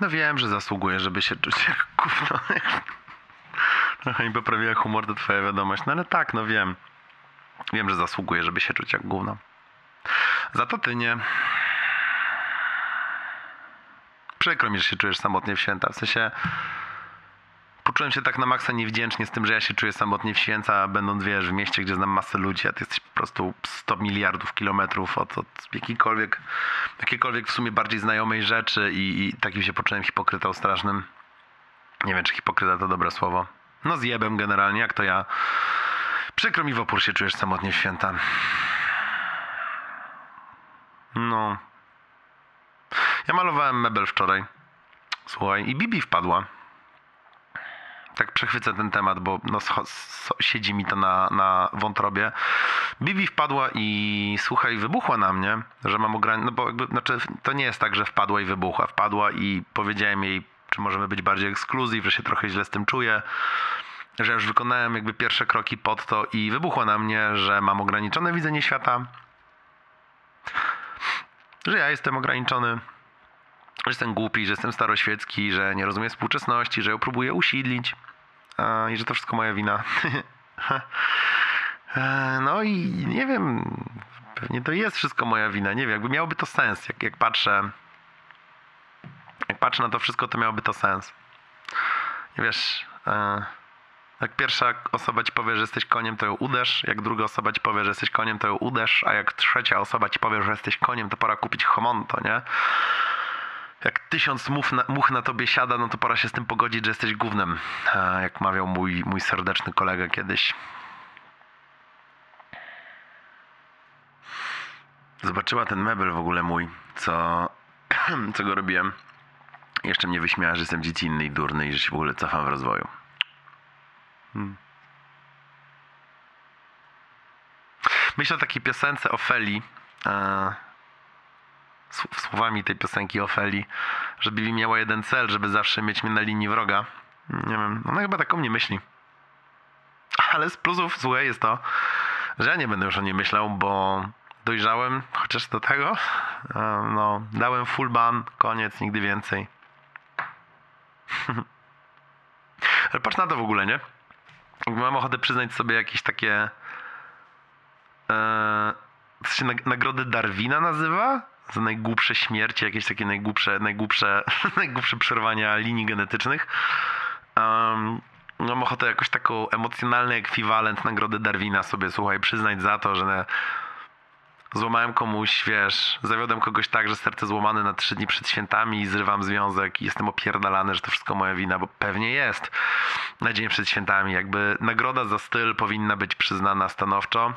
No wiem, że zasługuję, żeby się czuć jak gówno. Trochę mi poprawiła humor to twoja wiadomość, no ale tak, no wiem. Wiem, że zasługuję, żeby się czuć jak gówno. Za to ty nie. Przykro mi, że się czujesz samotnie w święta. W sensie poczułem się tak na maksa niewdzięcznie z tym, że ja się czuję samotnie w święta, będąc, wiesz, w mieście, gdzie znam masę ludzi, a ty jesteś po prostu 100 miliardów kilometrów od, od jakiejkolwiek, jakiejkolwiek w sumie bardziej znajomej rzeczy i, i takim się poczułem hipokrytą strasznym. Nie wiem, czy hipokryta to dobre słowo. No zjebem generalnie, jak to ja. Przykro mi w opór się czujesz samotnie w święta. No. Ja malowałem mebel wczoraj. Słuchaj, i Bibi wpadła. Tak przechwycę ten temat, bo no, siedzi mi to na, na wątrobie. Bibi wpadła i słuchaj, wybuchła na mnie, że mam ograniczone. No bo jakby, znaczy, to nie jest tak, że wpadła i wybuchła. Wpadła i powiedziałem jej, czy możemy być bardziej ekskluzyw, że się trochę źle z tym czuję. Że już wykonałem jakby pierwsze kroki pod to i wybuchła na mnie, że mam ograniczone widzenie świata. Że ja jestem ograniczony że jestem głupi, że jestem staroświecki, że nie rozumiem współczesności, że ją próbuję usidlić a, i że to wszystko moja wina. E, no i nie wiem, pewnie to jest wszystko moja wina. Nie wiem, jakby miałoby to sens, jak, jak patrzę. Jak patrzę na to wszystko, to miałoby to sens. I wiesz, e, jak pierwsza osoba ci powie, że jesteś koniem, to ją uderz. Jak druga osoba ci powie, że jesteś koniem, to ją uderz. A jak trzecia osoba ci powie, że jesteś koniem, to pora kupić homonto, nie? Jak tysiąc much na, much na tobie siada, no to pora się z tym pogodzić, że jesteś gównem. A jak mawiał mój, mój serdeczny kolega kiedyś. Zobaczyła ten mebel w ogóle mój, co, co go robiłem. Jeszcze mnie wyśmiała, że jestem dziecinny i durny i że się w ogóle cofam w rozwoju. Hmm. Myślę o takiej piosence Ofeli. E, słowami tej piosenki Ofeli, że Bibi miała jeden cel, żeby zawsze mieć mnie na linii wroga. Nie wiem, ona chyba taką nie myśli. Ale z plusów złe jest to, że ja nie będę już o niej myślał, bo dojrzałem chociaż do tego. e, No, dałem full ban, koniec, nigdy więcej. Ale patrz na to w ogóle, nie? Mam ochotę przyznać sobie jakieś takie. To się nag- nagrody Darwina nazywa? Za najgłupsze śmierci, jakieś takie najgłupsze, najgłupsze, najgłupsze przerwania linii genetycznych. Um, mam ochotę jakoś taką emocjonalny ekwiwalent nagrody Darwina sobie, słuchaj, przyznać za to, że złamałem komuś, wiesz, zawiodłem kogoś tak, że serce złamane na trzy dni przed świętami i zrywam związek i jestem opierdalany, że to wszystko moja wina, bo pewnie jest na dzień przed świętami. Jakby nagroda za styl powinna być przyznana stanowczo.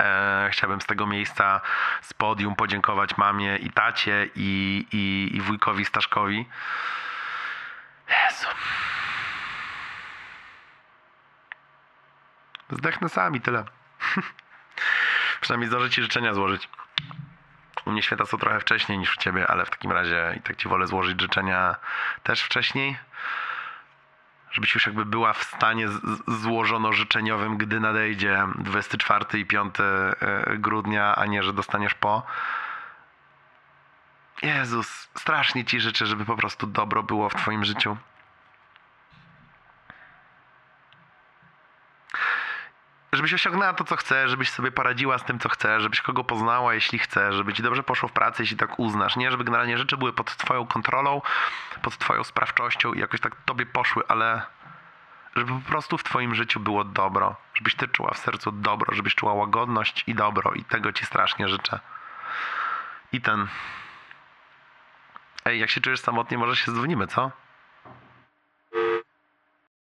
E, chciałbym z tego miejsca, z podium podziękować mamie i tacie i, i, i wujkowi Staszkowi. Jezu. Zdechnę sami, tyle. Przynajmniej zdążę życzenia złożyć. U mnie święta są trochę wcześniej niż u ciebie, ale w takim razie i tak ci wolę złożyć życzenia też wcześniej żebyś już jakby była w stanie z- z- złożono-życzeniowym, gdy nadejdzie 24 i 5 e, grudnia, a nie, że dostaniesz po. Jezus, strasznie ci życzę, żeby po prostu dobro było w twoim życiu. Żebyś osiągnęła to, co chcesz, żebyś sobie poradziła z tym, co chcesz, żebyś kogo poznała, jeśli chcesz, żeby ci dobrze poszło w pracy, jeśli tak uznasz, nie? Żeby generalnie rzeczy były pod twoją kontrolą, pod twoją sprawczością i jakoś tak tobie poszły, ale żeby po prostu w twoim życiu było dobro, żebyś ty czuła w sercu dobro, żebyś czuła łagodność i dobro i tego ci strasznie życzę. I ten... Ej, jak się czujesz samotnie, może się dzwonimy, co?